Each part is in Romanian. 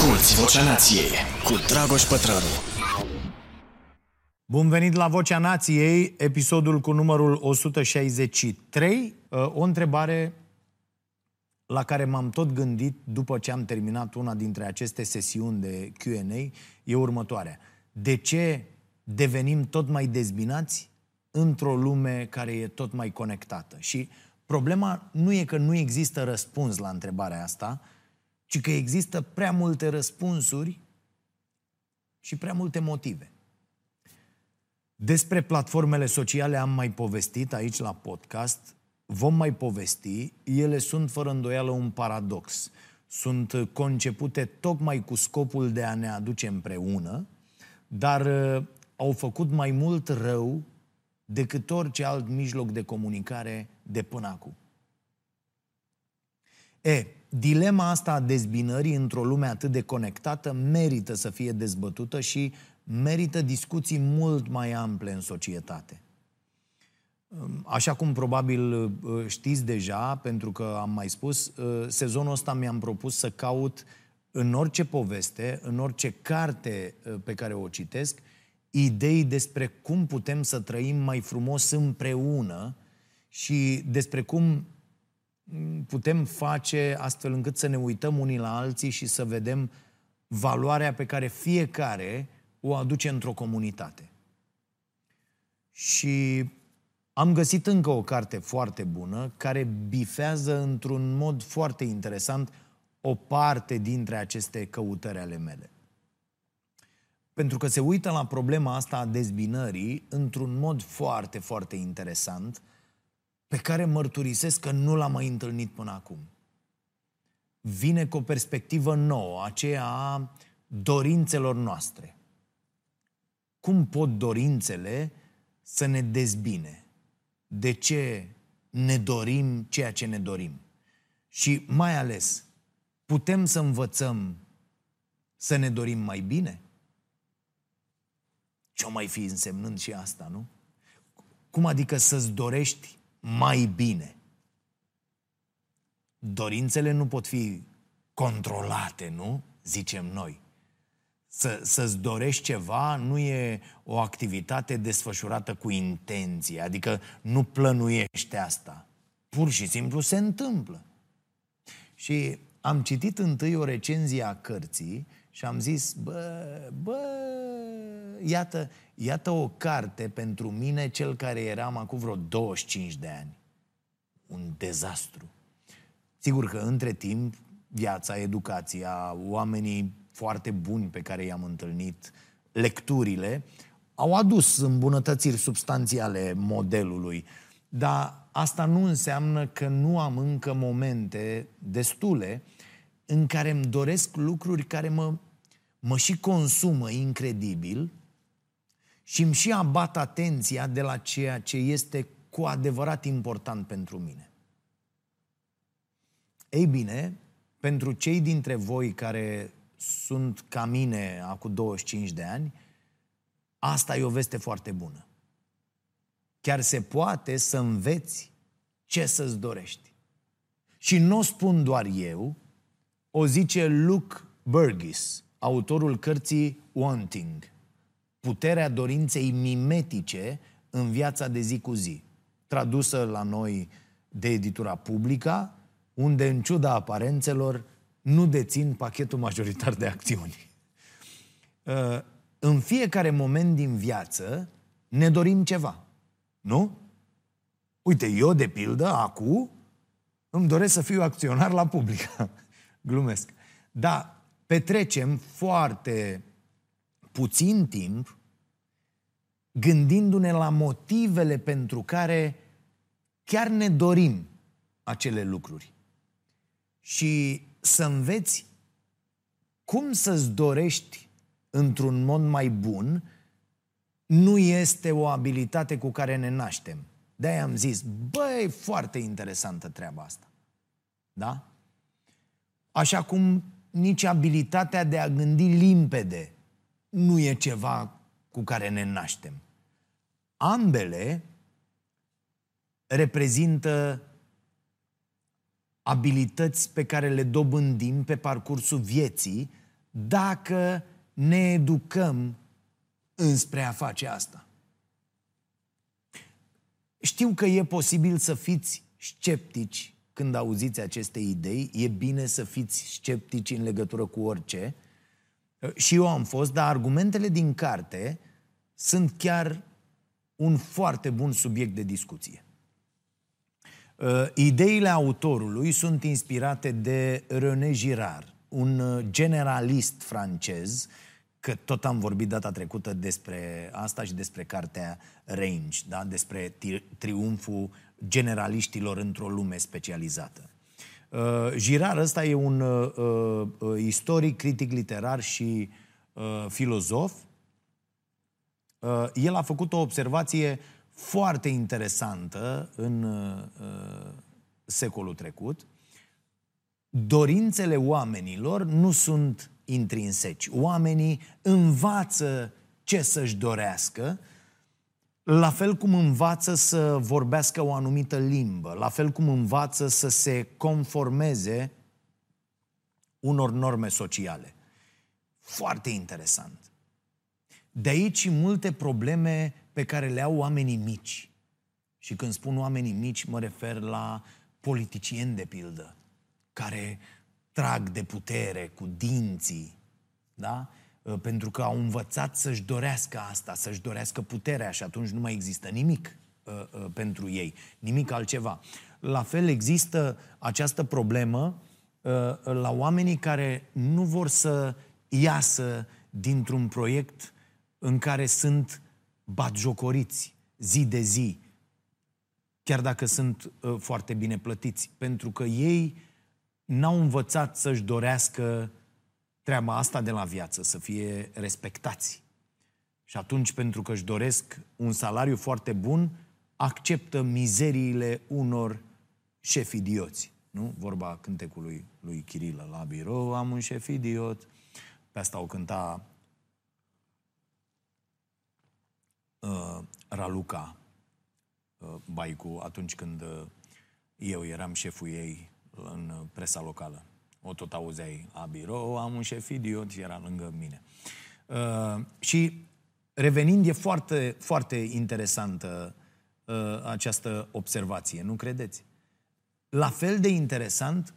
Asculți Vocea Nației cu Dragoș Pătrălu. Bun venit la Vocea Nației, episodul cu numărul 163. Uh, o întrebare la care m-am tot gândit după ce am terminat una dintre aceste sesiuni de Q&A e următoarea. De ce devenim tot mai dezbinați într-o lume care e tot mai conectată? Și problema nu e că nu există răspuns la întrebarea asta, ci că există prea multe răspunsuri și prea multe motive. Despre platformele sociale am mai povestit aici la podcast, vom mai povesti, ele sunt fără îndoială un paradox. Sunt concepute tocmai cu scopul de a ne aduce împreună, dar uh, au făcut mai mult rău decât orice alt mijloc de comunicare de până acum. E, dilema asta a dezbinării într-o lume atât de conectată merită să fie dezbătută și merită discuții mult mai ample în societate. Așa cum probabil uh, știți deja, pentru că am mai spus, uh, sezonul ăsta mi-am propus să caut în orice poveste, în orice carte uh, pe care o citesc, idei despre cum putem să trăim mai frumos împreună și despre cum putem face astfel încât să ne uităm unii la alții și să vedem valoarea pe care fiecare o aduce într-o comunitate. Și am găsit încă o carte foarte bună care bifează într-un mod foarte interesant o parte dintre aceste căutări ale mele. Pentru că se uită la problema asta a dezbinării într-un mod foarte, foarte interesant – pe care mărturisesc că nu l-am mai întâlnit până acum. Vine cu o perspectivă nouă, aceea a dorințelor noastre. Cum pot dorințele să ne dezbine? De ce ne dorim ceea ce ne dorim? Și mai ales, putem să învățăm să ne dorim mai bine? Ce-o mai fi însemnând și asta, nu? Cum adică să-ți dorești mai bine. Dorințele nu pot fi controlate, nu? Zicem noi. Să, să-ți dorești ceva nu e o activitate desfășurată cu intenție, adică nu plănuiești asta. Pur și simplu se întâmplă. Și am citit întâi o recenzie a cărții și am zis, bă, bă, iată, iată o carte pentru mine, cel care eram acum vreo 25 de ani. Un dezastru. Sigur că între timp, viața, educația, oamenii foarte buni pe care i-am întâlnit, lecturile, au adus îmbunătățiri substanțiale modelului. Dar asta nu înseamnă că nu am încă momente destule în care îmi doresc lucruri care mă, mă și consumă incredibil și îmi și abat atenția de la ceea ce este cu adevărat important pentru mine. Ei bine, pentru cei dintre voi care sunt ca mine acum 25 de ani, asta e o veste foarte bună. Chiar se poate să înveți ce să-ți dorești. Și nu o spun doar eu, o zice Luke Burgess, autorul cărții Wanting, puterea dorinței mimetice în viața de zi cu zi, tradusă la noi de editura Publica, unde, în ciuda aparențelor, nu dețin pachetul majoritar de acțiuni. Uh, în fiecare moment din viață ne dorim ceva, nu? Uite, eu, de pildă, acum, îmi doresc să fiu acționar la Publica. Glumesc. Dar petrecem foarte puțin timp gândindu-ne la motivele pentru care chiar ne dorim acele lucruri. Și să înveți cum să-ți dorești într-un mod mai bun nu este o abilitate cu care ne naștem. De-aia am zis, băi, foarte interesantă treaba asta. Da? Așa cum nici abilitatea de a gândi limpede nu e ceva cu care ne naștem. Ambele reprezintă abilități pe care le dobândim pe parcursul vieții dacă ne educăm înspre a face asta. Știu că e posibil să fiți sceptici când auziți aceste idei, e bine să fiți sceptici în legătură cu orice. Și eu am fost, dar argumentele din carte sunt chiar un foarte bun subiect de discuție. Uh, ideile autorului sunt inspirate de René Girard, un uh, generalist francez, că tot am vorbit data trecută despre asta și despre cartea Range, da? despre triumful generaliștilor într-o lume specializată. Uh, Girard ăsta e un uh, uh, istoric, critic literar și uh, filozof. Uh, el a făcut o observație foarte interesantă în uh, secolul trecut. Dorințele oamenilor nu sunt intrinseci. Oamenii învață ce să-și dorească, la fel cum învață să vorbească o anumită limbă, la fel cum învață să se conformeze unor norme sociale. Foarte interesant. De aici multe probleme pe care le au oamenii mici. Și când spun oamenii mici, mă refer la politicieni, de pildă, care trag de putere cu dinții, da? Uh, pentru că au învățat să-și dorească asta, să-și dorească puterea și atunci nu mai există nimic uh, uh, pentru ei, nimic altceva. La fel există această problemă uh, la oamenii care nu vor să iasă dintr-un proiect în care sunt batjocoriți zi de zi, chiar dacă sunt uh, foarte bine plătiți, pentru că ei n-au învățat să-și dorească treaba asta de la viață, să fie respectați. Și atunci, pentru că își doresc un salariu foarte bun, acceptă mizeriile unor șefi idioți. Nu? Vorba cântecului lui Chirilă. La birou am un șef idiot. Pe asta o cânta uh, Raluca uh, Baicu atunci când uh, eu eram șeful ei în uh, presa locală o tot auzeai la birou, am un șef idiot și era lângă mine. Uh, și revenind, e foarte, foarte interesantă uh, această observație, nu credeți? La fel de interesant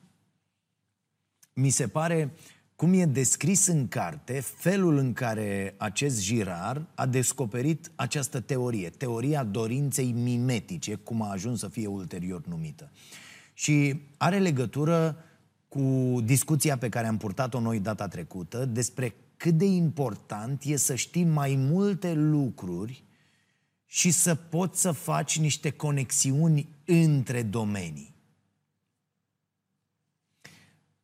mi se pare cum e descris în carte felul în care acest Girard a descoperit această teorie, teoria dorinței mimetice, cum a ajuns să fie ulterior numită. Și are legătură cu discuția pe care am purtat-o noi data trecută despre cât de important e să știi mai multe lucruri și să poți să faci niște conexiuni între domenii.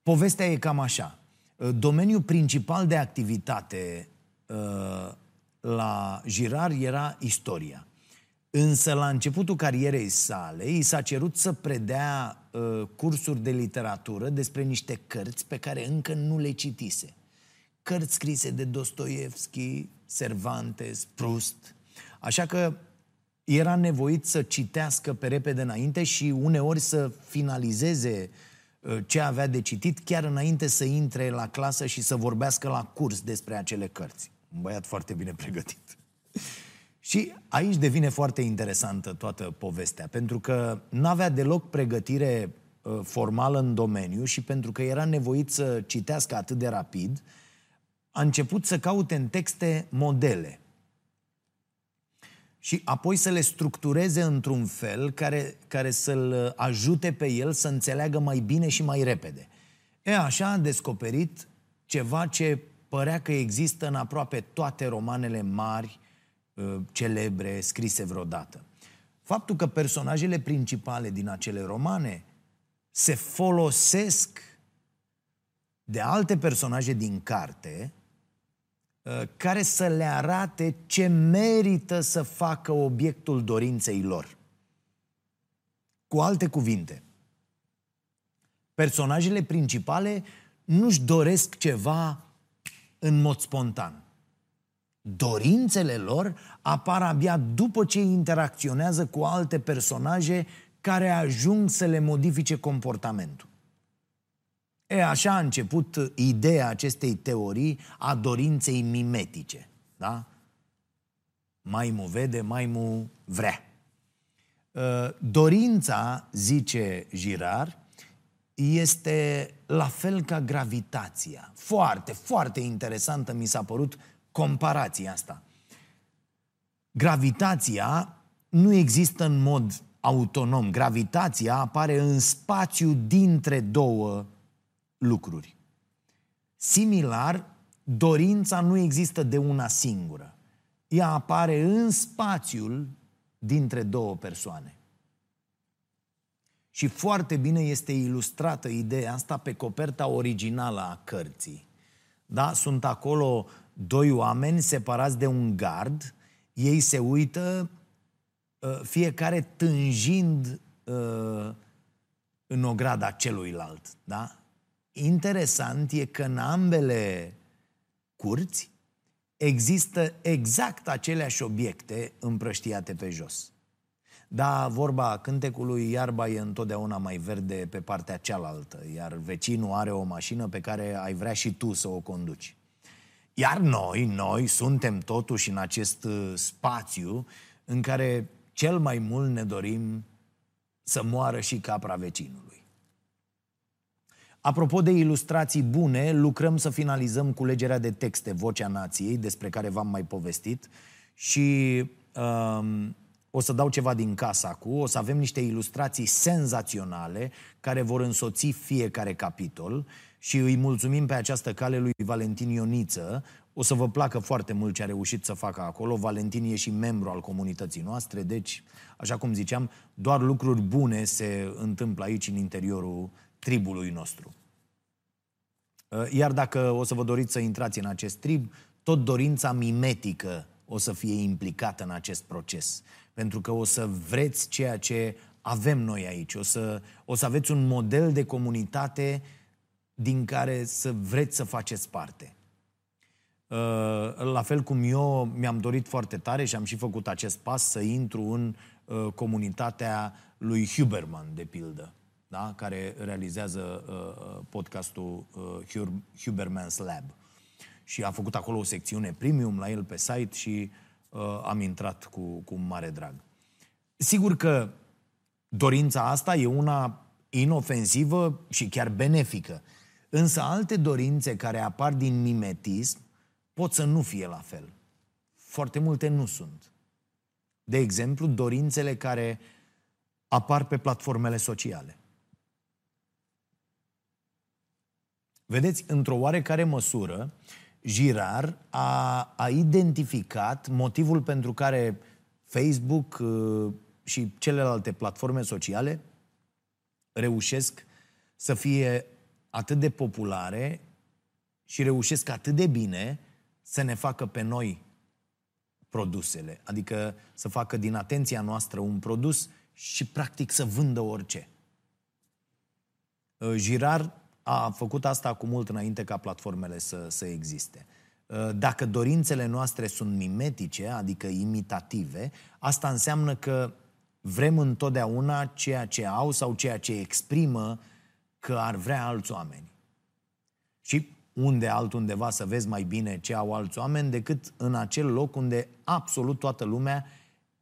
Povestea e cam așa. Domeniul principal de activitate uh, la Girard era istoria. Însă, la începutul carierei sale, i s-a cerut să predea uh, cursuri de literatură despre niște cărți pe care încă nu le citise. Cărți scrise de Dostoevski, Cervantes, Proust. Așa că era nevoit să citească pe repede înainte și uneori să finalizeze uh, ce avea de citit chiar înainte să intre la clasă și să vorbească la curs despre acele cărți. Un băiat foarte bine pregătit. Și aici devine foarte interesantă toată povestea, pentru că nu avea deloc pregătire uh, formală în domeniu și pentru că era nevoit să citească atât de rapid, a început să caute în texte modele și apoi să le structureze într-un fel care, care să-l ajute pe el să înțeleagă mai bine și mai repede. E așa a descoperit ceva ce părea că există în aproape toate romanele mari Uh, celebre scrise vreodată. Faptul că personajele principale din acele romane se folosesc de alte personaje din carte uh, care să le arate ce merită să facă obiectul dorinței lor. Cu alte cuvinte, personajele principale nu-și doresc ceva în mod spontan dorințele lor apar abia după ce interacționează cu alte personaje care ajung să le modifice comportamentul. E, așa a început ideea acestei teorii a dorinței mimetice. Da? Maimu vede, maimu vrea. Uh, dorința, zice Girard, este la fel ca gravitația. Foarte, foarte interesantă mi s-a părut comparația asta. Gravitația nu există în mod autonom. Gravitația apare în spațiu dintre două lucruri. Similar, dorința nu există de una singură. Ea apare în spațiul dintre două persoane. Și foarte bine este ilustrată ideea asta pe coperta originală a cărții. Da? Sunt acolo doi oameni separați de un gard, ei se uită uh, fiecare tânjind uh, în ograda celuilalt. Da? Interesant e că în ambele curți există exact aceleași obiecte împrăștiate pe jos. Da, vorba cântecului, iarba e întotdeauna mai verde pe partea cealaltă, iar vecinul are o mașină pe care ai vrea și tu să o conduci. Iar noi, noi suntem totuși în acest uh, spațiu în care cel mai mult ne dorim să moară și capra vecinului. Apropo de ilustrații bune, lucrăm să finalizăm culegerea de texte Vocea Nației, despre care v-am mai povestit, și um, o să dau ceva din casa cu, o să avem niște ilustrații senzaționale care vor însoți fiecare capitol și îi mulțumim pe această cale lui Valentin Ioniță. O să vă placă foarte mult ce a reușit să facă acolo. Valentin e și membru al comunității noastre, deci, așa cum ziceam, doar lucruri bune se întâmplă aici în interiorul tribului nostru. Iar dacă o să vă doriți să intrați în acest trib, tot dorința mimetică o să fie implicată în acest proces. Pentru că o să vreți ceea ce avem noi aici. O să, o să aveți un model de comunitate din care să vreți să faceți parte. Uh, la fel cum eu mi-am dorit foarte tare și am și făcut acest pas să intru în uh, comunitatea lui Huberman, de pildă, da? care realizează uh, podcastul Huberman's Lab. Și a făcut acolo o secțiune premium la el pe site și am intrat cu, cu mare drag. Sigur că dorința asta e una inofensivă și chiar benefică. Însă alte dorințe care apar din mimetism pot să nu fie la fel. Foarte multe nu sunt. De exemplu, dorințele care apar pe platformele sociale. Vedeți, într-o oarecare măsură, Girard a, a identificat motivul pentru care Facebook uh, și celelalte platforme sociale reușesc să fie atât de populare și reușesc atât de bine să ne facă pe noi produsele. Adică să facă din atenția noastră un produs și practic să vândă orice. Uh, Girard a făcut asta cu mult înainte ca platformele să, să existe. Uh, dacă dorințele noastre sunt mimetice, adică imitative, asta înseamnă că vrem întotdeauna ceea ce au sau ceea ce exprimă că ar vrea alți oameni. Și unde altundeva să vezi mai bine ce au alți oameni decât în acel loc unde absolut toată lumea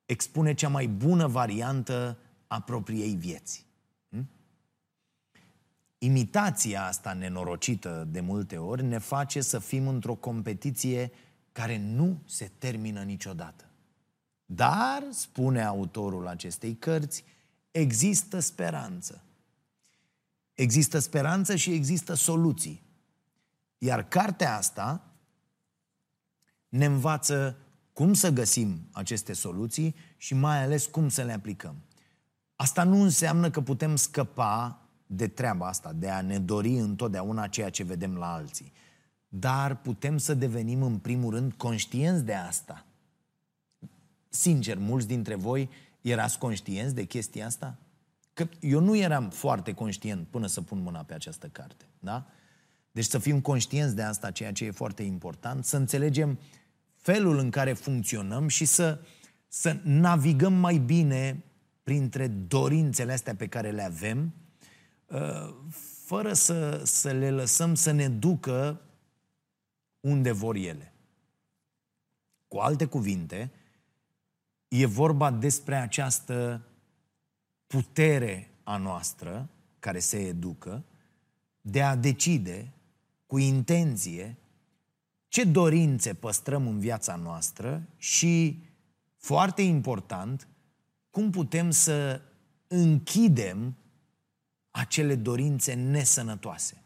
expune cea mai bună variantă a propriei vieți. Hm? Imitația asta nenorocită de multe ori ne face să fim într-o competiție care nu se termină niciodată. Dar, spune autorul acestei cărți, există speranță. Există speranță și există soluții. Iar cartea asta ne învață cum să găsim aceste soluții și mai ales cum să le aplicăm. Asta nu înseamnă că putem scăpa de treaba asta, de a ne dori întotdeauna ceea ce vedem la alții. Dar putem să devenim în primul rând conștienți de asta Sincer, mulți dintre voi erați conștienți de chestia asta? Că eu nu eram foarte conștient până să pun mâna pe această carte. Da? Deci să fim conștienți de asta, ceea ce e foarte important, să înțelegem felul în care funcționăm și să, să navigăm mai bine printre dorințele astea pe care le avem, uh, fără să, să le lăsăm să ne ducă unde vor ele. Cu alte cuvinte, e vorba despre această putere a noastră, care se educă, de a decide cu intenție ce dorințe păstrăm în viața noastră și, foarte important, cum putem să închidem acele dorințe nesănătoase.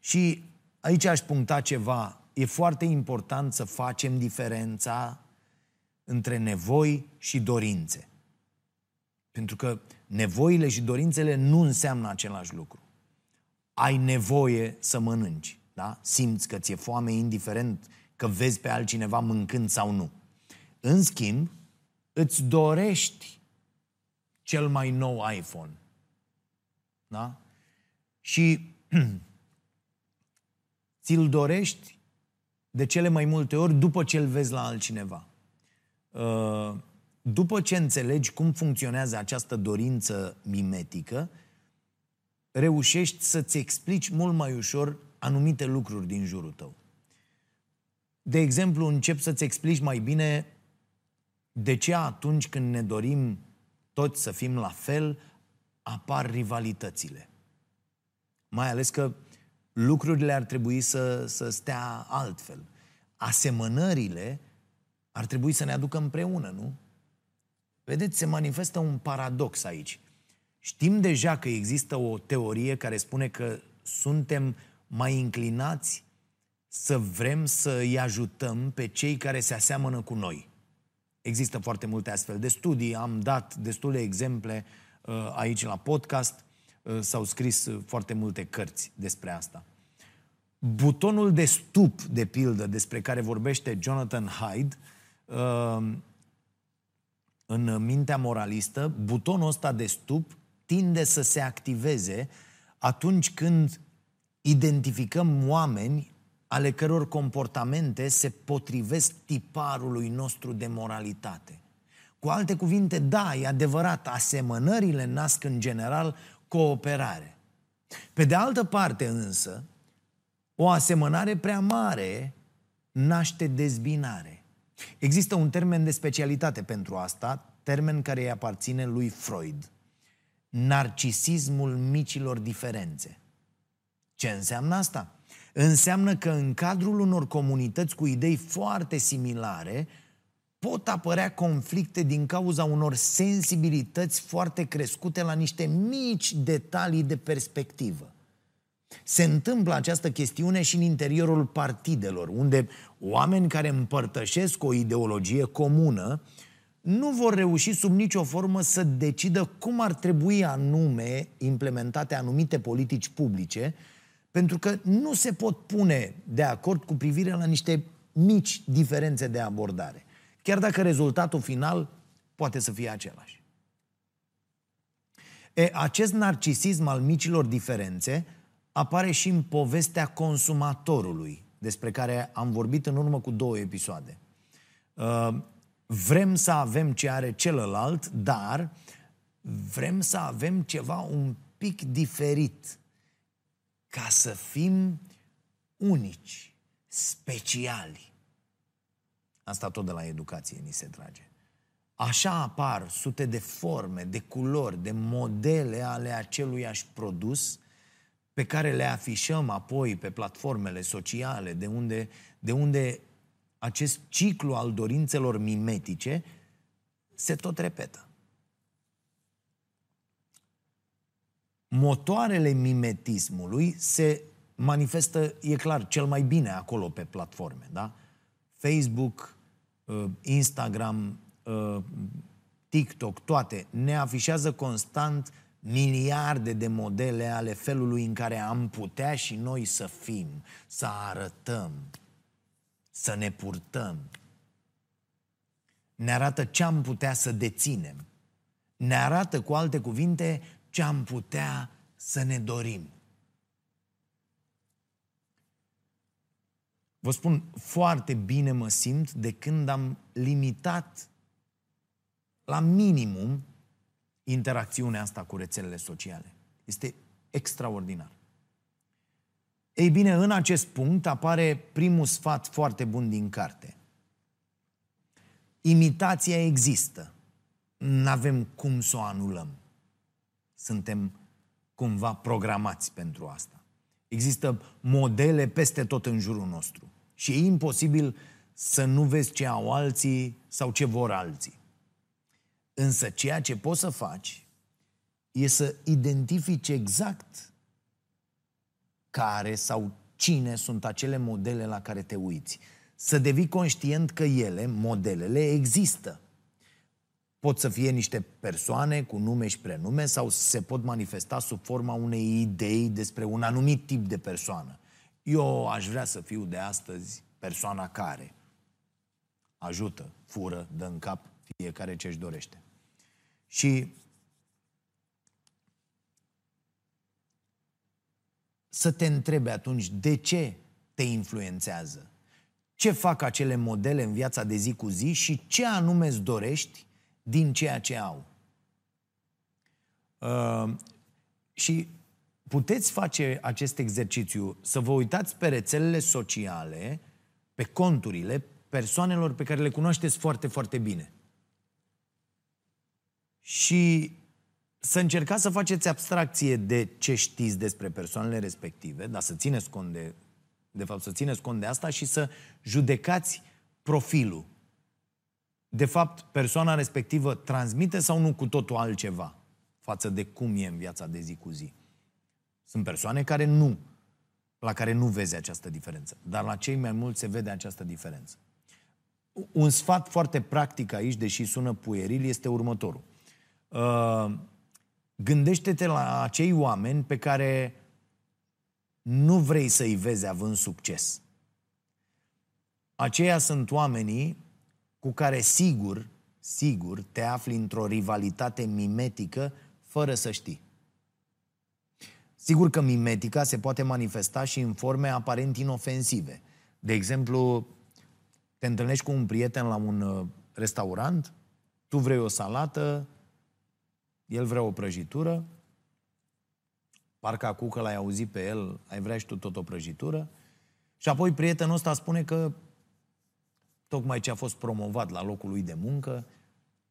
Și aici aș puncta ceva. E foarte important să facem diferența între nevoi și dorințe. Pentru că nevoile și dorințele nu înseamnă același lucru. Ai nevoie să mănânci, da? Simți că ți-e foame indiferent că vezi pe altcineva mâncând sau nu. În schimb, îți dorești cel mai nou iPhone. Da? Și ți-l dorești de cele mai multe ori după ce îl vezi la altcineva. Uh, după ce înțelegi cum funcționează această dorință mimetică, reușești să-ți explici mult mai ușor anumite lucruri din jurul tău. De exemplu, încep să-ți explici mai bine de ce atunci când ne dorim toți să fim la fel, apar rivalitățile. Mai ales că lucrurile ar trebui să, să stea altfel. Asemănările ar trebui să ne aducă împreună, nu? Vedeți, se manifestă un paradox aici. Știm deja că există o teorie care spune că suntem mai inclinați să vrem să îi ajutăm pe cei care se aseamănă cu noi. Există foarte multe astfel de studii, am dat destule exemple uh, aici la podcast, uh, s-au scris uh, foarte multe cărți despre asta. Butonul de stup, de pildă, despre care vorbește Jonathan Hyde, în mintea moralistă, butonul ăsta de stup tinde să se activeze atunci când identificăm oameni ale căror comportamente se potrivesc tiparului nostru de moralitate. Cu alte cuvinte, da, e adevărat, asemănările nasc în general cooperare. Pe de altă parte însă, o asemănare prea mare naște dezbinare. Există un termen de specialitate pentru asta, termen care îi aparține lui Freud. Narcisismul micilor diferențe. Ce înseamnă asta? Înseamnă că în cadrul unor comunități cu idei foarte similare pot apărea conflicte din cauza unor sensibilități foarte crescute la niște mici detalii de perspectivă. Se întâmplă această chestiune și în interiorul partidelor, unde oameni care împărtășesc o ideologie comună nu vor reuși sub nicio formă să decidă cum ar trebui anume implementate anumite politici publice pentru că nu se pot pune de acord cu privire la niște mici diferențe de abordare. Chiar dacă rezultatul final poate să fie același. E, acest narcisism al micilor diferențe apare și în povestea consumatorului, despre care am vorbit în urmă cu două episoade. Uh, vrem să avem ce are celălalt, dar vrem să avem ceva un pic diferit ca să fim unici, speciali. Asta tot de la educație ni se trage. Așa apar sute de forme, de culori, de modele ale aceluiași produs pe care le afișăm apoi pe platformele sociale, de unde, de unde acest ciclu al dorințelor mimetice se tot repetă. motoarele mimetismului se manifestă, e clar, cel mai bine acolo pe platforme, da? Facebook, uh, Instagram, uh, TikTok, toate, ne afișează constant miliarde de modele ale felului în care am putea și noi să fim, să arătăm, să ne purtăm. Ne arată ce am putea să deținem. Ne arată, cu alte cuvinte, ce am putea să ne dorim. Vă spun, foarte bine mă simt de când am limitat la minimum interacțiunea asta cu rețelele sociale. Este extraordinar. Ei bine, în acest punct apare primul sfat foarte bun din carte. Imitația există. Nu avem cum să o anulăm. Suntem cumva programați pentru asta. Există modele peste tot în jurul nostru. Și e imposibil să nu vezi ce au alții sau ce vor alții. Însă ceea ce poți să faci e să identifici exact care sau cine sunt acele modele la care te uiți. Să devii conștient că ele, modelele, există. Pot să fie niște persoane cu nume și prenume sau se pot manifesta sub forma unei idei despre un anumit tip de persoană. Eu aș vrea să fiu de astăzi persoana care ajută, fură, dă în cap fiecare ce își dorește. Și să te întrebe atunci de ce te influențează. Ce fac acele modele în viața de zi cu zi și ce anume îți dorești din ceea ce au. Uh, și puteți face acest exercițiu, să vă uitați pe rețelele sociale, pe conturile persoanelor pe care le cunoașteți foarte, foarte bine. Și să încercați să faceți abstracție de ce știți despre persoanele respective, dar să țineți cont de, de fapt, să țineți cont de asta și să judecați profilul. De fapt, persoana respectivă transmite sau nu cu totul altceva față de cum e în viața de zi cu zi. Sunt persoane care nu, la care nu vezi această diferență, dar la cei mai mulți se vede această diferență. Un sfat foarte practic aici, deși sună pueril, este următorul. Uh, gândește-te la acei oameni pe care nu vrei să-i vezi având succes. Aceia sunt oamenii cu care sigur, sigur, te afli într-o rivalitate mimetică fără să știi. Sigur că mimetica se poate manifesta și în forme aparent inofensive. De exemplu, te întâlnești cu un prieten la un uh, restaurant, tu vrei o salată, el vrea o prăjitură, parcă acum că l-ai auzit pe el, ai vrea și tu tot o prăjitură, și apoi prietenul ăsta spune că tocmai ce a fost promovat la locul lui de muncă,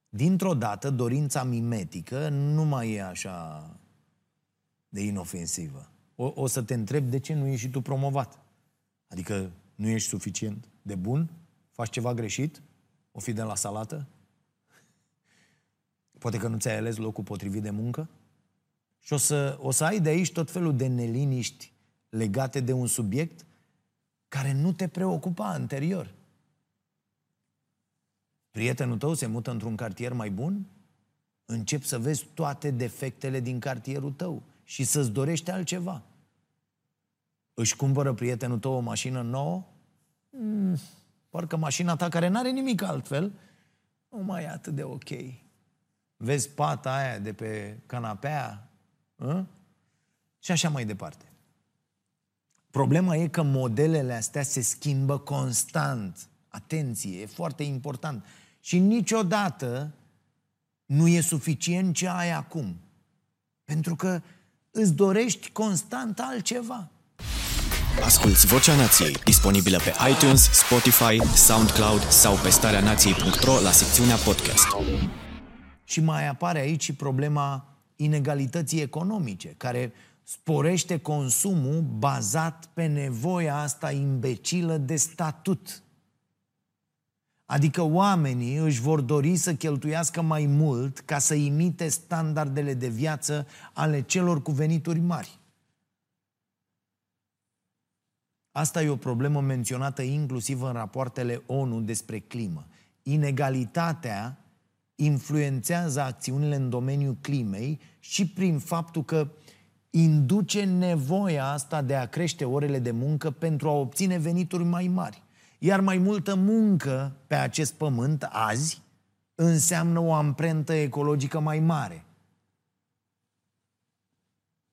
dintr-o dată dorința mimetică nu mai e așa de inofensivă. O, o să te întreb de ce nu ești și tu promovat. Adică nu ești suficient de bun? Faci ceva greșit? O fi de la salată? Poate că nu ți-ai ales locul potrivit de muncă? Și o să, o să ai de aici tot felul de neliniști legate de un subiect care nu te preocupa anterior. Prietenul tău se mută într-un cartier mai bun? Încep să vezi toate defectele din cartierul tău și să-ți dorești altceva. Își cumpără prietenul tău o mașină nouă? Mm, parcă mașina ta care n-are nimic altfel, nu mai e atât de ok. Vezi pata aia de pe canapea? A? Și așa mai departe. Problema e că modelele astea se schimbă constant. Atenție, e foarte important. Și niciodată nu e suficient ce ai acum. Pentru că îți dorești constant altceva. Asculți Vocea Nației, disponibilă pe iTunes, Spotify, SoundCloud sau pe starea nației.ro la secțiunea podcast. Și mai apare aici și problema inegalității economice, care sporește consumul bazat pe nevoia asta imbecilă de statut. Adică oamenii își vor dori să cheltuiască mai mult ca să imite standardele de viață ale celor cu venituri mari. Asta e o problemă menționată inclusiv în rapoartele ONU despre climă. Inegalitatea influențează acțiunile în domeniul climei și prin faptul că induce nevoia asta de a crește orele de muncă pentru a obține venituri mai mari. Iar mai multă muncă pe acest pământ azi înseamnă o amprentă ecologică mai mare.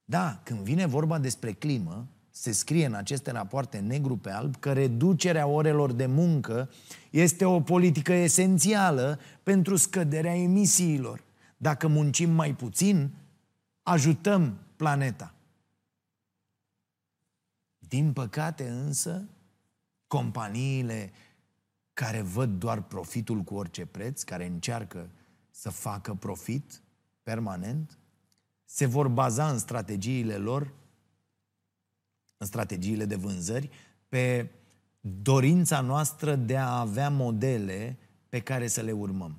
Da, când vine vorba despre climă, se scrie în aceste rapoarte negru pe alb că reducerea orelor de muncă este o politică esențială pentru scăderea emisiilor. Dacă muncim mai puțin, ajutăm planeta. Din păcate însă, companiile care văd doar profitul cu orice preț, care încearcă să facă profit permanent, se vor baza în strategiile lor, în strategiile de vânzări, pe dorința noastră de a avea modele pe care să le urmăm.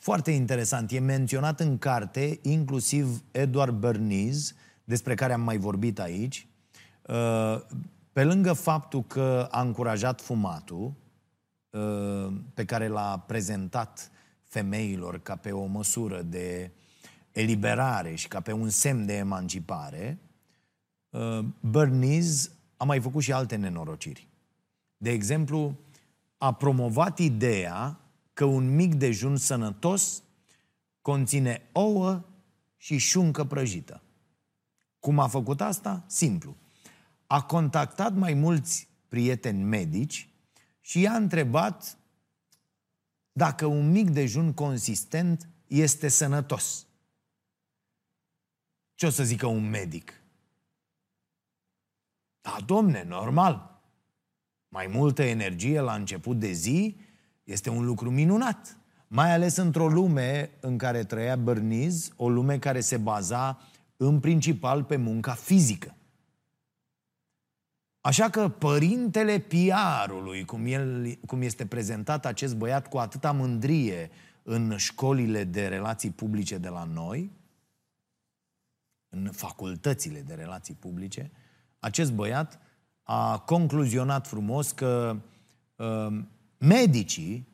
Foarte interesant, e menționat în carte, inclusiv Edward Bernays, despre care am mai vorbit aici, uh, pe lângă faptul că a încurajat fumatul, uh, pe care l-a prezentat femeilor ca pe o măsură de eliberare și ca pe un semn de emancipare, uh, Bernays a mai făcut și alte nenorociri. De exemplu, a promovat ideea că un mic dejun sănătos conține ouă și șuncă prăjită. Cum a făcut asta? Simplu. A contactat mai mulți prieteni medici și i-a întrebat dacă un mic dejun consistent este sănătos. Ce o să zică un medic? Da, domne, normal. Mai multă energie la început de zi este un lucru minunat. Mai ales într-o lume în care trăia Berniz, o lume care se baza în principal pe munca fizică. Așa că părintele PR-ului, cum, el, cum este prezentat acest băiat cu atâta mândrie în școlile de relații publice de la noi, în facultățile de relații publice, acest băiat a concluzionat frumos că uh, medicii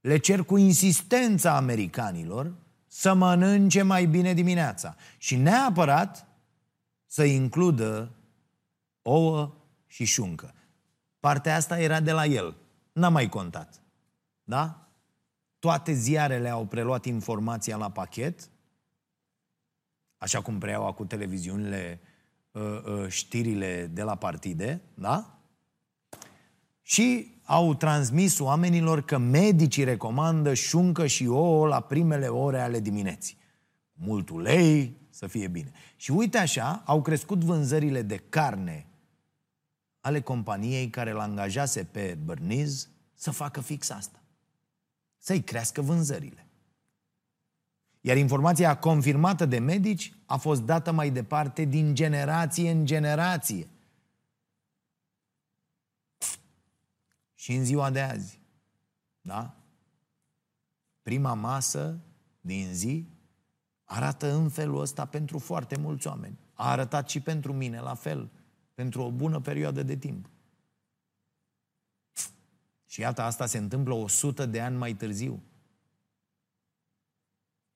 le cer cu insistența americanilor să mănânce mai bine dimineața și neapărat să includă ouă și șuncă. Partea asta era de la el. N-a mai contat. Da? Toate ziarele au preluat informația la pachet, așa cum preiau acum televiziunile uh, uh, știrile de la partide, da? Și au transmis oamenilor că medicii recomandă șuncă și ouă la primele ore ale dimineții. Mult ulei, să fie bine. Și uite așa, au crescut vânzările de carne ale companiei care l angajase pe Berniz să facă fix asta. Să-i crească vânzările. Iar informația confirmată de medici a fost dată mai departe din generație în generație. Și în ziua de azi. Da? Prima masă din zi arată în felul ăsta pentru foarte mulți oameni. A arătat și pentru mine la fel pentru o bună perioadă de timp. Și iată, asta se întâmplă 100 de ani mai târziu.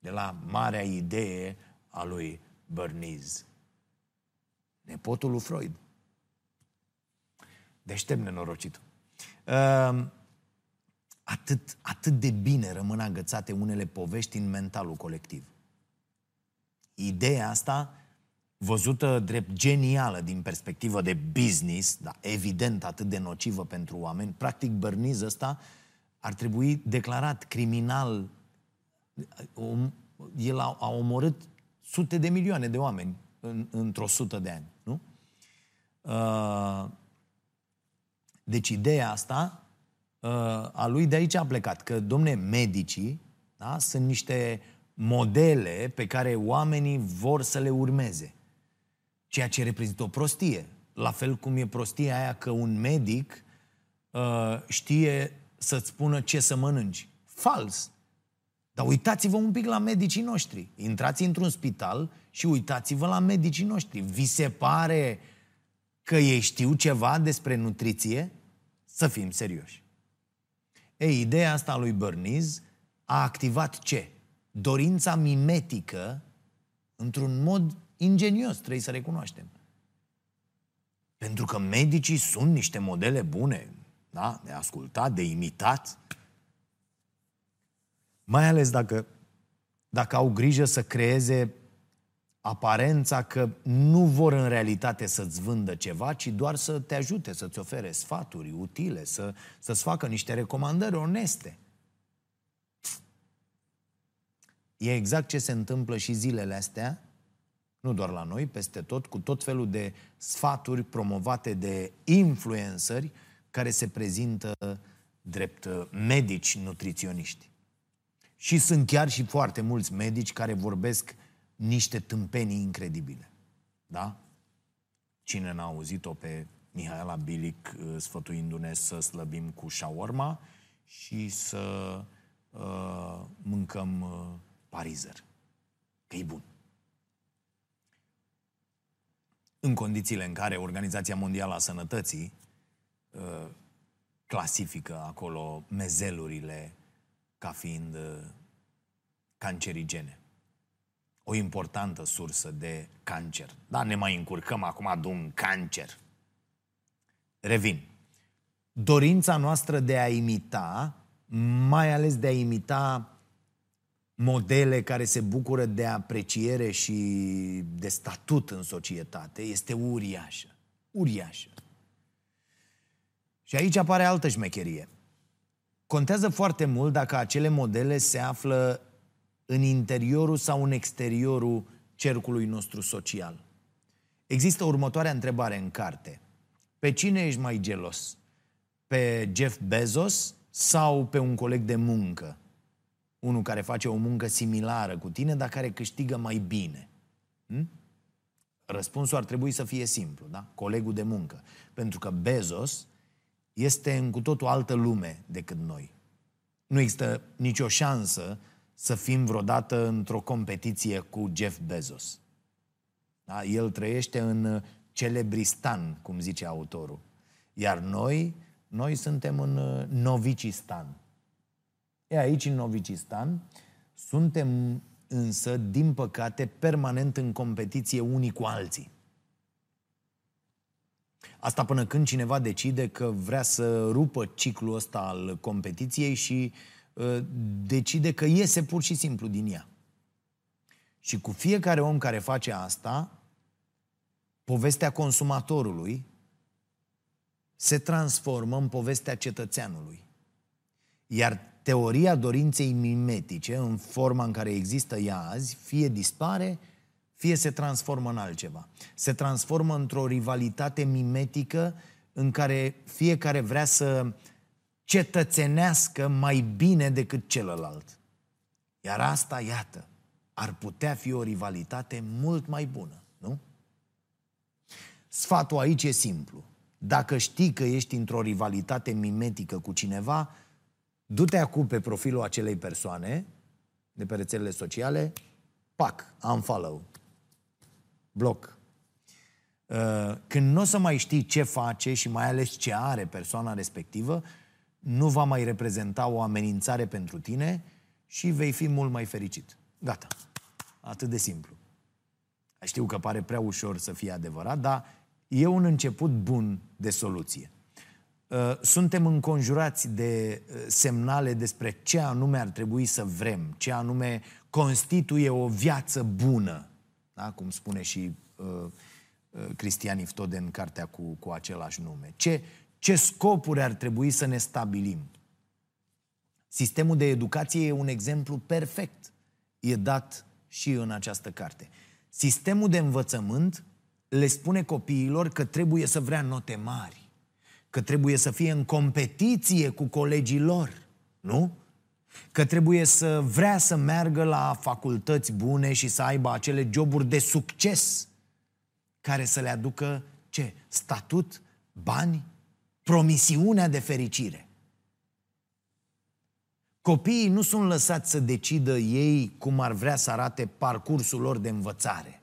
De la marea idee a lui Bernays. Nepotul lui Freud. Deștept nenorocitul. Uh, atât, atât de bine rămân agățate unele povești în mentalul colectiv. Ideea asta văzută drept genială din perspectivă de business, da, evident atât de nocivă pentru oameni, practic Berniz ăsta ar trebui declarat criminal. El a, a omorât sute de milioane de oameni în, într-o sută de ani, nu? Uh, deci ideea asta uh, a lui de aici a plecat, că, domne, medicii da, sunt niște modele pe care oamenii vor să le urmeze. Ceea ce reprezintă o prostie. La fel cum e prostia aia că un medic uh, știe să-ți spună ce să mănânci. Fals. Dar uitați-vă un pic la medicii noștri. Intrați într-un spital și uitați-vă la medicii noștri. Vi se pare că ei știu ceva despre nutriție? Să fim serioși. Ei, ideea asta a lui Berniz a activat ce? Dorința mimetică într-un mod ingenios, trebuie să recunoaștem. Pentru că medicii sunt niște modele bune, da? de ascultat, de imitat. Mai ales dacă, dacă au grijă să creeze aparența că nu vor în realitate să-ți vândă ceva, ci doar să te ajute, să-ți ofere sfaturi utile, să, să-ți facă niște recomandări oneste. E exact ce se întâmplă și zilele astea nu doar la noi, peste tot, cu tot felul de sfaturi promovate de influenceri care se prezintă drept uh, medici nutriționiști. Și sunt chiar și foarte mulți medici care vorbesc niște tâmpenii incredibile. Da? Cine n-a auzit-o pe Mihaela Bilic uh, sfătuindu-ne să slăbim cu shawarma și să uh, mâncăm uh, parizer. Că e bun. În condițiile în care Organizația Mondială a Sănătății uh, clasifică acolo mezelurile ca fiind uh, cancerigene. O importantă sursă de cancer. Dar ne mai încurcăm acum de un cancer. Revin. Dorința noastră de a imita, mai ales de a imita modele care se bucură de apreciere și de statut în societate, este uriașă. Uriașă. Și aici apare altă șmecherie. Contează foarte mult dacă acele modele se află în interiorul sau în exteriorul cercului nostru social. Există următoarea întrebare în carte. Pe cine ești mai gelos? Pe Jeff Bezos sau pe un coleg de muncă? Unul care face o muncă similară cu tine, dar care câștigă mai bine. Hm? Răspunsul ar trebui să fie simplu, da? Colegul de muncă. Pentru că Bezos este în cu totul altă lume decât noi. Nu există nicio șansă să fim vreodată într-o competiție cu Jeff Bezos. Da? El trăiește în celebristan, cum zice autorul. Iar noi, noi suntem în uh, novicistan. E aici, în novicistan, suntem însă, din păcate, permanent în competiție unii cu alții. Asta până când cineva decide că vrea să rupă ciclul ăsta al competiției și uh, decide că iese pur și simplu din ea. Și cu fiecare om care face asta, povestea consumatorului se transformă în povestea cetățeanului. Iar teoria dorinței mimetice, în forma în care există ea azi, fie dispare, fie se transformă în altceva. Se transformă într-o rivalitate mimetică în care fiecare vrea să cetățenească mai bine decât celălalt. Iar asta, iată, ar putea fi o rivalitate mult mai bună, nu? Sfatul aici e simplu. Dacă știi că ești într-o rivalitate mimetică cu cineva, du-te acum pe profilul acelei persoane de pe rețelele sociale, pac, unfollow, bloc. Uh, când nu o să mai știi ce face și mai ales ce are persoana respectivă, nu va mai reprezenta o amenințare pentru tine și vei fi mult mai fericit. Gata. Atât de simplu. Știu că pare prea ușor să fie adevărat, dar e un început bun de soluție. Uh, suntem înconjurați de uh, semnale despre ce anume ar trebui să vrem, ce anume constituie o viață bună, da? cum spune și uh, uh, Cristian Iftode în cartea cu, cu același nume. Ce, ce scopuri ar trebui să ne stabilim? Sistemul de educație e un exemplu perfect. E dat și în această carte. Sistemul de învățământ le spune copiilor că trebuie să vrea note mari, că trebuie să fie în competiție cu colegii lor, nu? Că trebuie să vrea să meargă la facultăți bune și să aibă acele joburi de succes care să le aducă ce? Statut, bani, promisiunea de fericire. Copiii nu sunt lăsați să decidă ei cum ar vrea să arate parcursul lor de învățare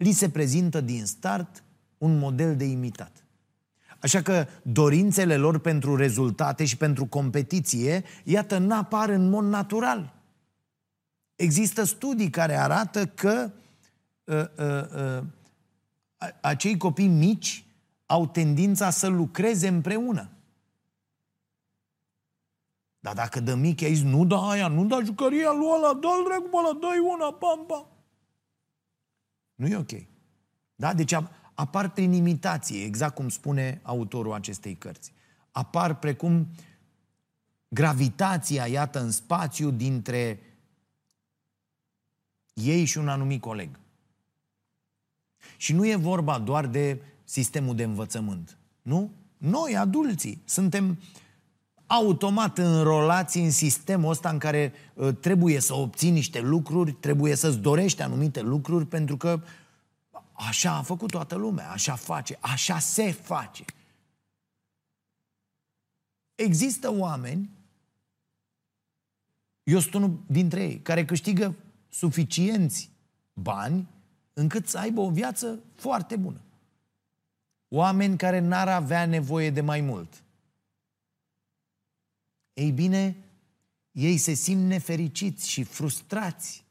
li se prezintă din start un model de imitat. Așa că dorințele lor pentru rezultate și pentru competiție, iată, n-apar în mod natural. Există studii care arată că uh, uh, uh, acei copii mici au tendința să lucreze împreună. Dar dacă de mic ai zis, nu da aia, nu da jucăria lui ăla, dă-l dracu, ăla, dă una, pam, pam. Nu e ok. Da? Deci apar prin imitație, exact cum spune autorul acestei cărți. Apar precum gravitația, iată, în spațiu dintre ei și un anumit coleg. Și nu e vorba doar de sistemul de învățământ. Nu? Noi, adulții, suntem automat înrolați în sistemul ăsta în care uh, trebuie să obții niște lucruri, trebuie să-ți dorești anumite lucruri, pentru că așa a făcut toată lumea, așa face, așa se face. Există oameni, eu sunt unul dintre ei, care câștigă suficienți bani încât să aibă o viață foarte bună. Oameni care n-ar avea nevoie de mai mult. Ei bine, ei se simt nefericiți și frustrați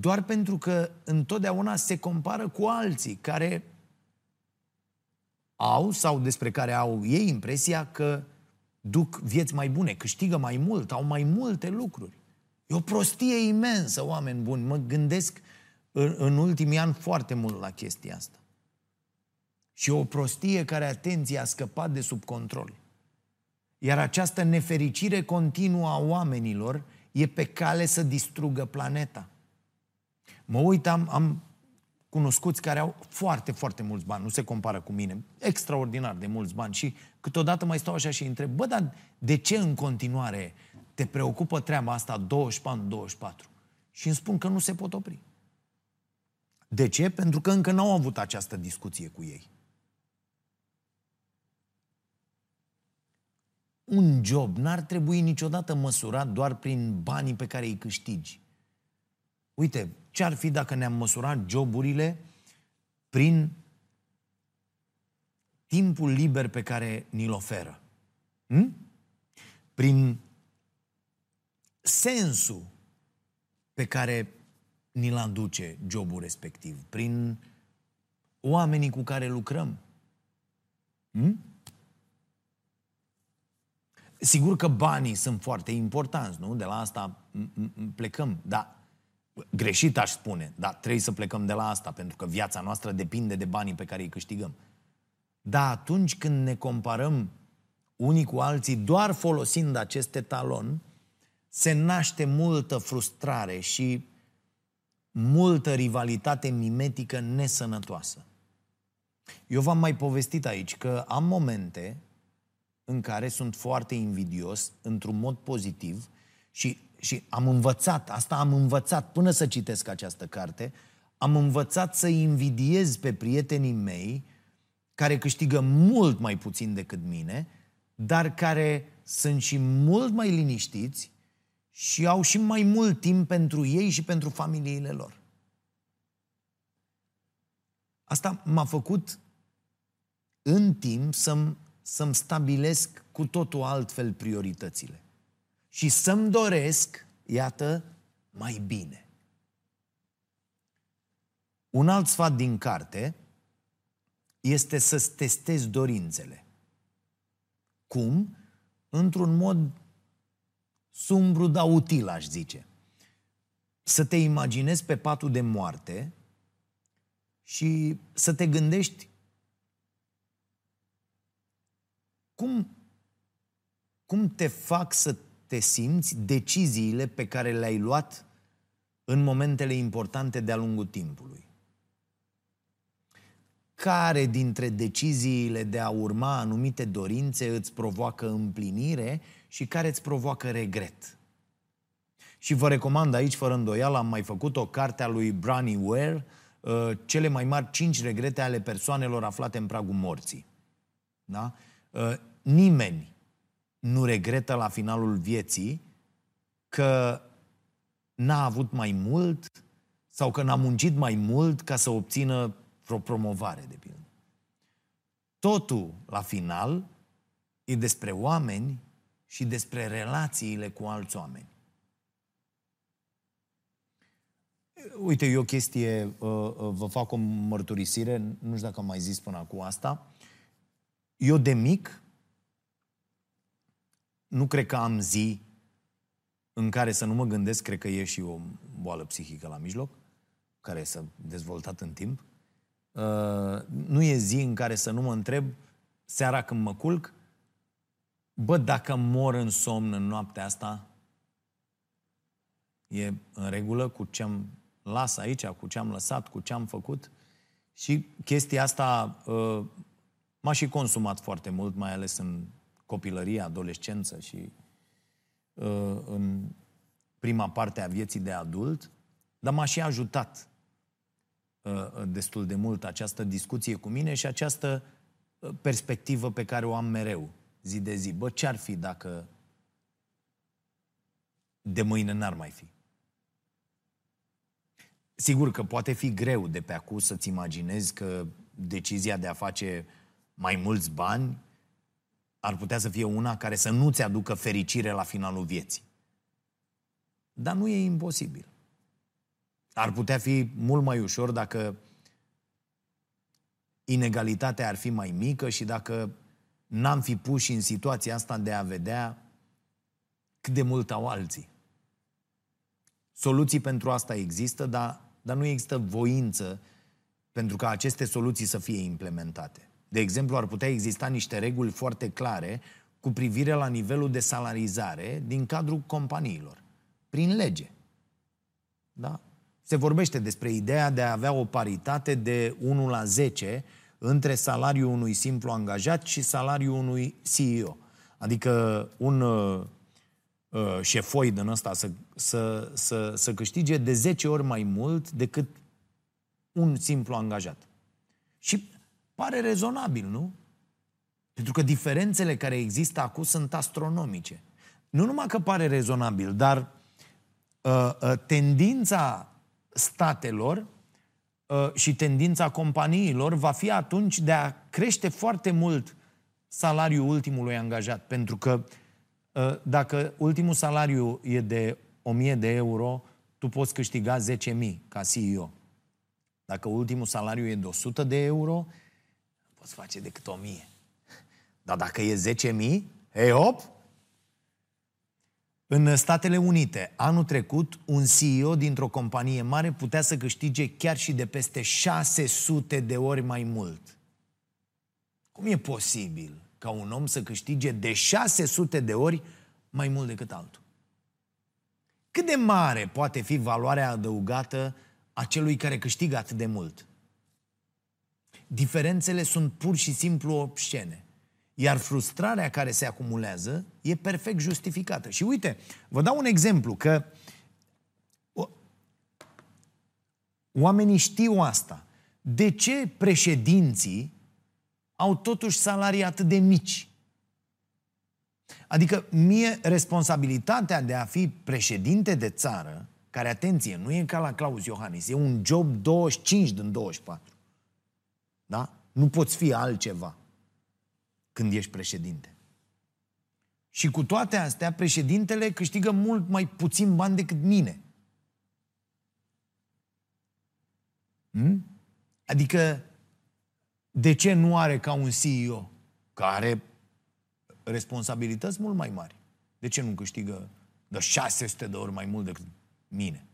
doar pentru că întotdeauna se compară cu alții care au sau despre care au ei impresia că duc vieți mai bune, câștigă mai mult, au mai multe lucruri. E o prostie imensă, oameni buni. Mă gândesc în, în ultimii ani foarte mult la chestia asta. Și o prostie care, atenție, a scăpat de sub control. Iar această nefericire continuă a oamenilor e pe cale să distrugă planeta. Mă uit, am, am cunoscuți care au foarte, foarte mulți bani, nu se compară cu mine, extraordinar de mulți bani și câteodată mai stau așa și întreb, bă, dar de ce în continuare te preocupă treaba asta 24-24? Și îmi spun că nu se pot opri. De ce? Pentru că încă n-au avut această discuție cu ei. Un job n-ar trebui niciodată măsurat doar prin banii pe care îi câștigi. Uite, ce ar fi dacă ne-am măsurat joburile prin timpul liber pe care ni-l oferă? Hm? Prin sensul pe care ni-l aduce jobul respectiv, prin oamenii cu care lucrăm. Hm? Sigur că banii sunt foarte importanți, nu? De la asta plecăm, dar greșit aș spune, dar trebuie să plecăm de la asta, pentru că viața noastră depinde de banii pe care îi câștigăm. Dar atunci când ne comparăm unii cu alții doar folosind acest etalon, se naște multă frustrare și multă rivalitate mimetică nesănătoasă. Eu v-am mai povestit aici că am momente în care sunt foarte invidios, într-un mod pozitiv, și și am învățat, asta am învățat până să citesc această carte, am învățat să invidiez pe prietenii mei care câștigă mult mai puțin decât mine, dar care sunt și mult mai liniștiți și au și mai mult timp pentru ei și pentru familiile lor. Asta m-a făcut în timp să-mi, să-mi stabilesc cu totul altfel prioritățile și să-mi doresc, iată, mai bine. Un alt sfat din carte este să-ți testezi dorințele. Cum? Într-un mod sumbru, dar util, aș zice. Să te imaginezi pe patul de moarte și să te gândești cum, cum te fac să te simți deciziile pe care le-ai luat în momentele importante de-a lungul timpului. Care dintre deciziile de a urma anumite dorințe îți provoacă împlinire și care îți provoacă regret? Și vă recomand aici, fără îndoială, am mai făcut o carte a lui Bronnie Ware, uh, cele mai mari cinci regrete ale persoanelor aflate în pragul morții. Da? Uh, nimeni nu regretă la finalul vieții că n-a avut mai mult sau că n-a muncit mai mult ca să obțină vreo promovare, de pildă. Totul, la final, e despre oameni și despre relațiile cu alți oameni. Uite, eu o chestie, uh, uh, vă fac o mărturisire, nu știu dacă am mai zis până acum asta. Eu de mic nu cred că am zi în care să nu mă gândesc, cred că e și o boală psihică la mijloc, care s-a dezvoltat în timp. Uh, nu e zi în care să nu mă întreb, seara când mă culc, bă, dacă mor în somn în noaptea asta, e în regulă cu ce am las aici, cu ce am lăsat, cu ce am făcut? Și chestia asta uh, m-a și consumat foarte mult, mai ales în copilărie, adolescență și uh, în prima parte a vieții de adult, dar m-a și ajutat uh, destul de mult această discuție cu mine și această uh, perspectivă pe care o am mereu, zi de zi. Bă, ce-ar fi dacă de mâine n-ar mai fi? Sigur că poate fi greu de pe acum să-ți imaginezi că decizia de a face mai mulți bani ar putea să fie una care să nu-ți aducă fericire la finalul vieții. Dar nu e imposibil. Ar putea fi mult mai ușor dacă inegalitatea ar fi mai mică și dacă n-am fi puși în situația asta de a vedea cât de mult au alții. Soluții pentru asta există, dar, dar nu există voință pentru ca aceste soluții să fie implementate. De exemplu, ar putea exista niște reguli foarte clare cu privire la nivelul de salarizare din cadrul companiilor, prin lege. Da? Se vorbește despre ideea de a avea o paritate de 1 la 10 între salariul unui simplu angajat și salariul unui CEO. Adică un uh, uh, șefoi din ăsta să, să, să, să câștige de 10 ori mai mult decât un simplu angajat. Și Pare rezonabil, nu? Pentru că diferențele care există acum sunt astronomice. Nu numai că pare rezonabil, dar uh, uh, tendința statelor uh, și tendința companiilor va fi atunci de a crește foarte mult salariul ultimului angajat. Pentru că uh, dacă ultimul salariu e de 1000 de euro, tu poți câștiga 10.000 ca CEO. Dacă ultimul salariu e de 100 de euro, poți face decât o mie. Dar dacă e 10.000, hei hop! În Statele Unite, anul trecut, un CEO dintr-o companie mare putea să câștige chiar și de peste 600 de ori mai mult. Cum e posibil ca un om să câștige de 600 de ori mai mult decât altul? Cât de mare poate fi valoarea adăugată a celui care câștigă atât de mult? Diferențele sunt pur și simplu obscene. Iar frustrarea care se acumulează e perfect justificată. Și uite, vă dau un exemplu, că oamenii știu asta. De ce președinții au totuși salarii atât de mici? Adică mie responsabilitatea de a fi președinte de țară, care, atenție, nu e ca la Claus Iohannis, e un job 25 din 24. Da? Nu poți fi altceva când ești președinte. Și cu toate astea, președintele câștigă mult mai puțin bani decât mine. Hmm? Adică, de ce nu are ca un CEO care are responsabilități mult mai mari? De ce nu câștigă de 600 de ori mai mult decât mine?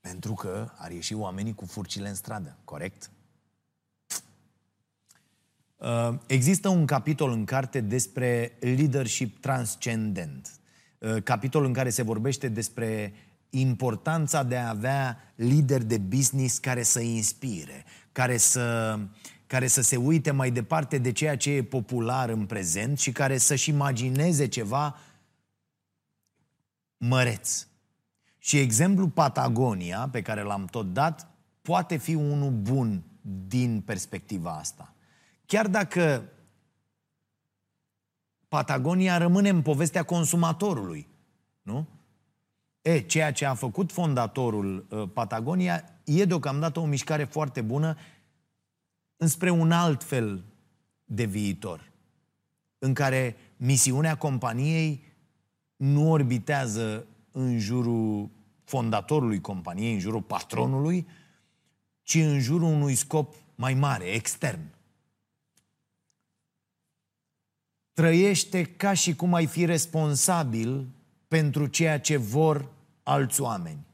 Pentru că ar ieși oamenii cu furcile în stradă, corect? Uh, există un capitol în carte despre leadership transcendent. Uh, capitol în care se vorbește despre importanța de a avea lideri de business care să inspire, care să, care să se uite mai departe de ceea ce e popular în prezent și care să-și imagineze ceva măreț. Și exemplul Patagonia, pe care l-am tot dat, poate fi unul bun din perspectiva asta. Chiar dacă Patagonia rămâne în povestea consumatorului, nu? E, ceea ce a făcut fondatorul uh, Patagonia e deocamdată o mișcare foarte bună înspre un alt fel de viitor, în care misiunea companiei nu orbitează în jurul fondatorului companiei, în jurul patronului, ci în jurul unui scop mai mare, extern. Trăiește ca și cum ai fi responsabil pentru ceea ce vor alți oameni.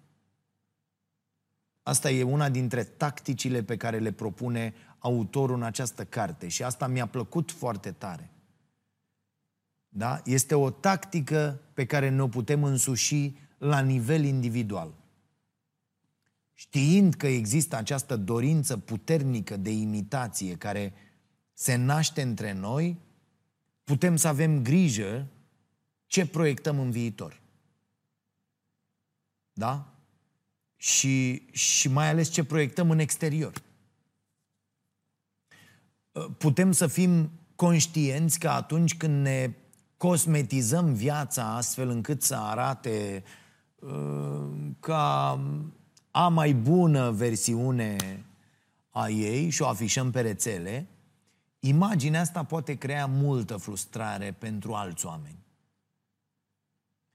Asta e una dintre tacticile pe care le propune autorul în această carte și asta mi-a plăcut foarte tare. Da? Este o tactică pe care ne-o putem însuși la nivel individual. știind că există această dorință puternică de imitație care se naște între noi, putem să avem grijă ce proiectăm în viitor. Da? Și, și mai ales ce proiectăm în exterior. Putem să fim conștienți că atunci când ne cosmetizăm viața astfel încât să arate uh, ca a mai bună versiune a ei și o afișăm pe rețele, imaginea asta poate crea multă frustrare pentru alți oameni.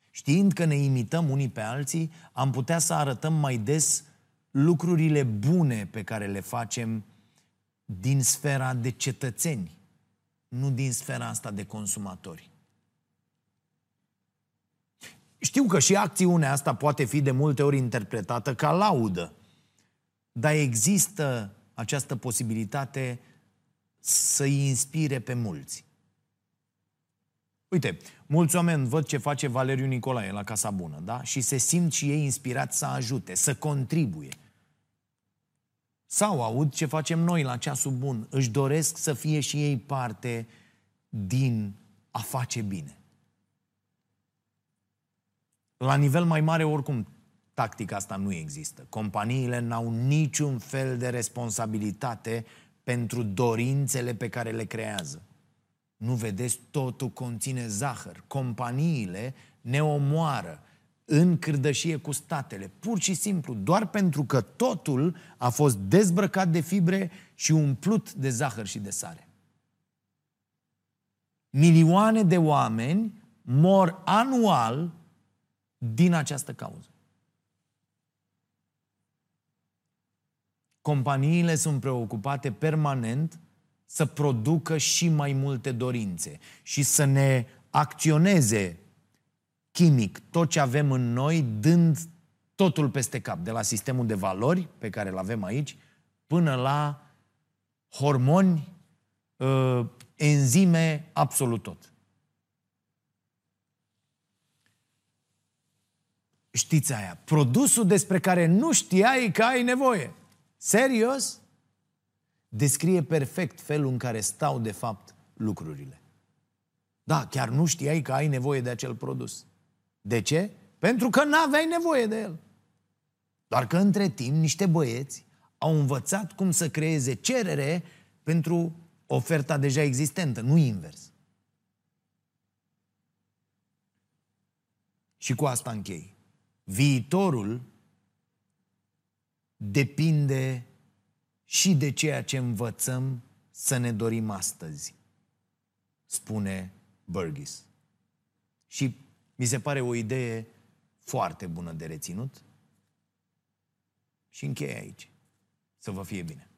Știind că ne imităm unii pe alții, am putea să arătăm mai des lucrurile bune pe care le facem din sfera de cetățeni, nu din sfera asta de consumatori. Știu că și acțiunea asta poate fi de multe ori interpretată ca laudă, dar există această posibilitate să-i inspire pe mulți. Uite, mulți oameni văd ce face Valeriu Nicolae la Casa Bună, da? Și se simt și ei inspirați să ajute, să contribuie. Sau aud ce facem noi la ceasul bun. Își doresc să fie și ei parte din a face bine. La nivel mai mare, oricum, tactica asta nu există. Companiile n-au niciun fel de responsabilitate pentru dorințele pe care le creează. Nu vedeți, totul conține zahăr. Companiile ne omoară în cârdășie cu statele, pur și simplu, doar pentru că totul a fost dezbrăcat de fibre și umplut de zahăr și de sare. Milioane de oameni mor anual din această cauză. Companiile sunt preocupate permanent să producă și mai multe dorințe și să ne acționeze chimic tot ce avem în noi, dând totul peste cap, de la sistemul de valori pe care îl avem aici, până la hormoni, uh, enzime, absolut tot. Știți aia, produsul despre care nu știai că ai nevoie. Serios? Descrie perfect felul în care stau de fapt lucrurile. Da, chiar nu știai că ai nevoie de acel produs. De ce? Pentru că n-aveai nevoie de el. Doar că între timp niște băieți au învățat cum să creeze cerere pentru oferta deja existentă, nu invers. Și cu asta închei. Viitorul depinde și de ceea ce învățăm să ne dorim astăzi, spune Burgess. Și mi se pare o idee foarte bună de reținut și încheie aici. Să vă fie bine!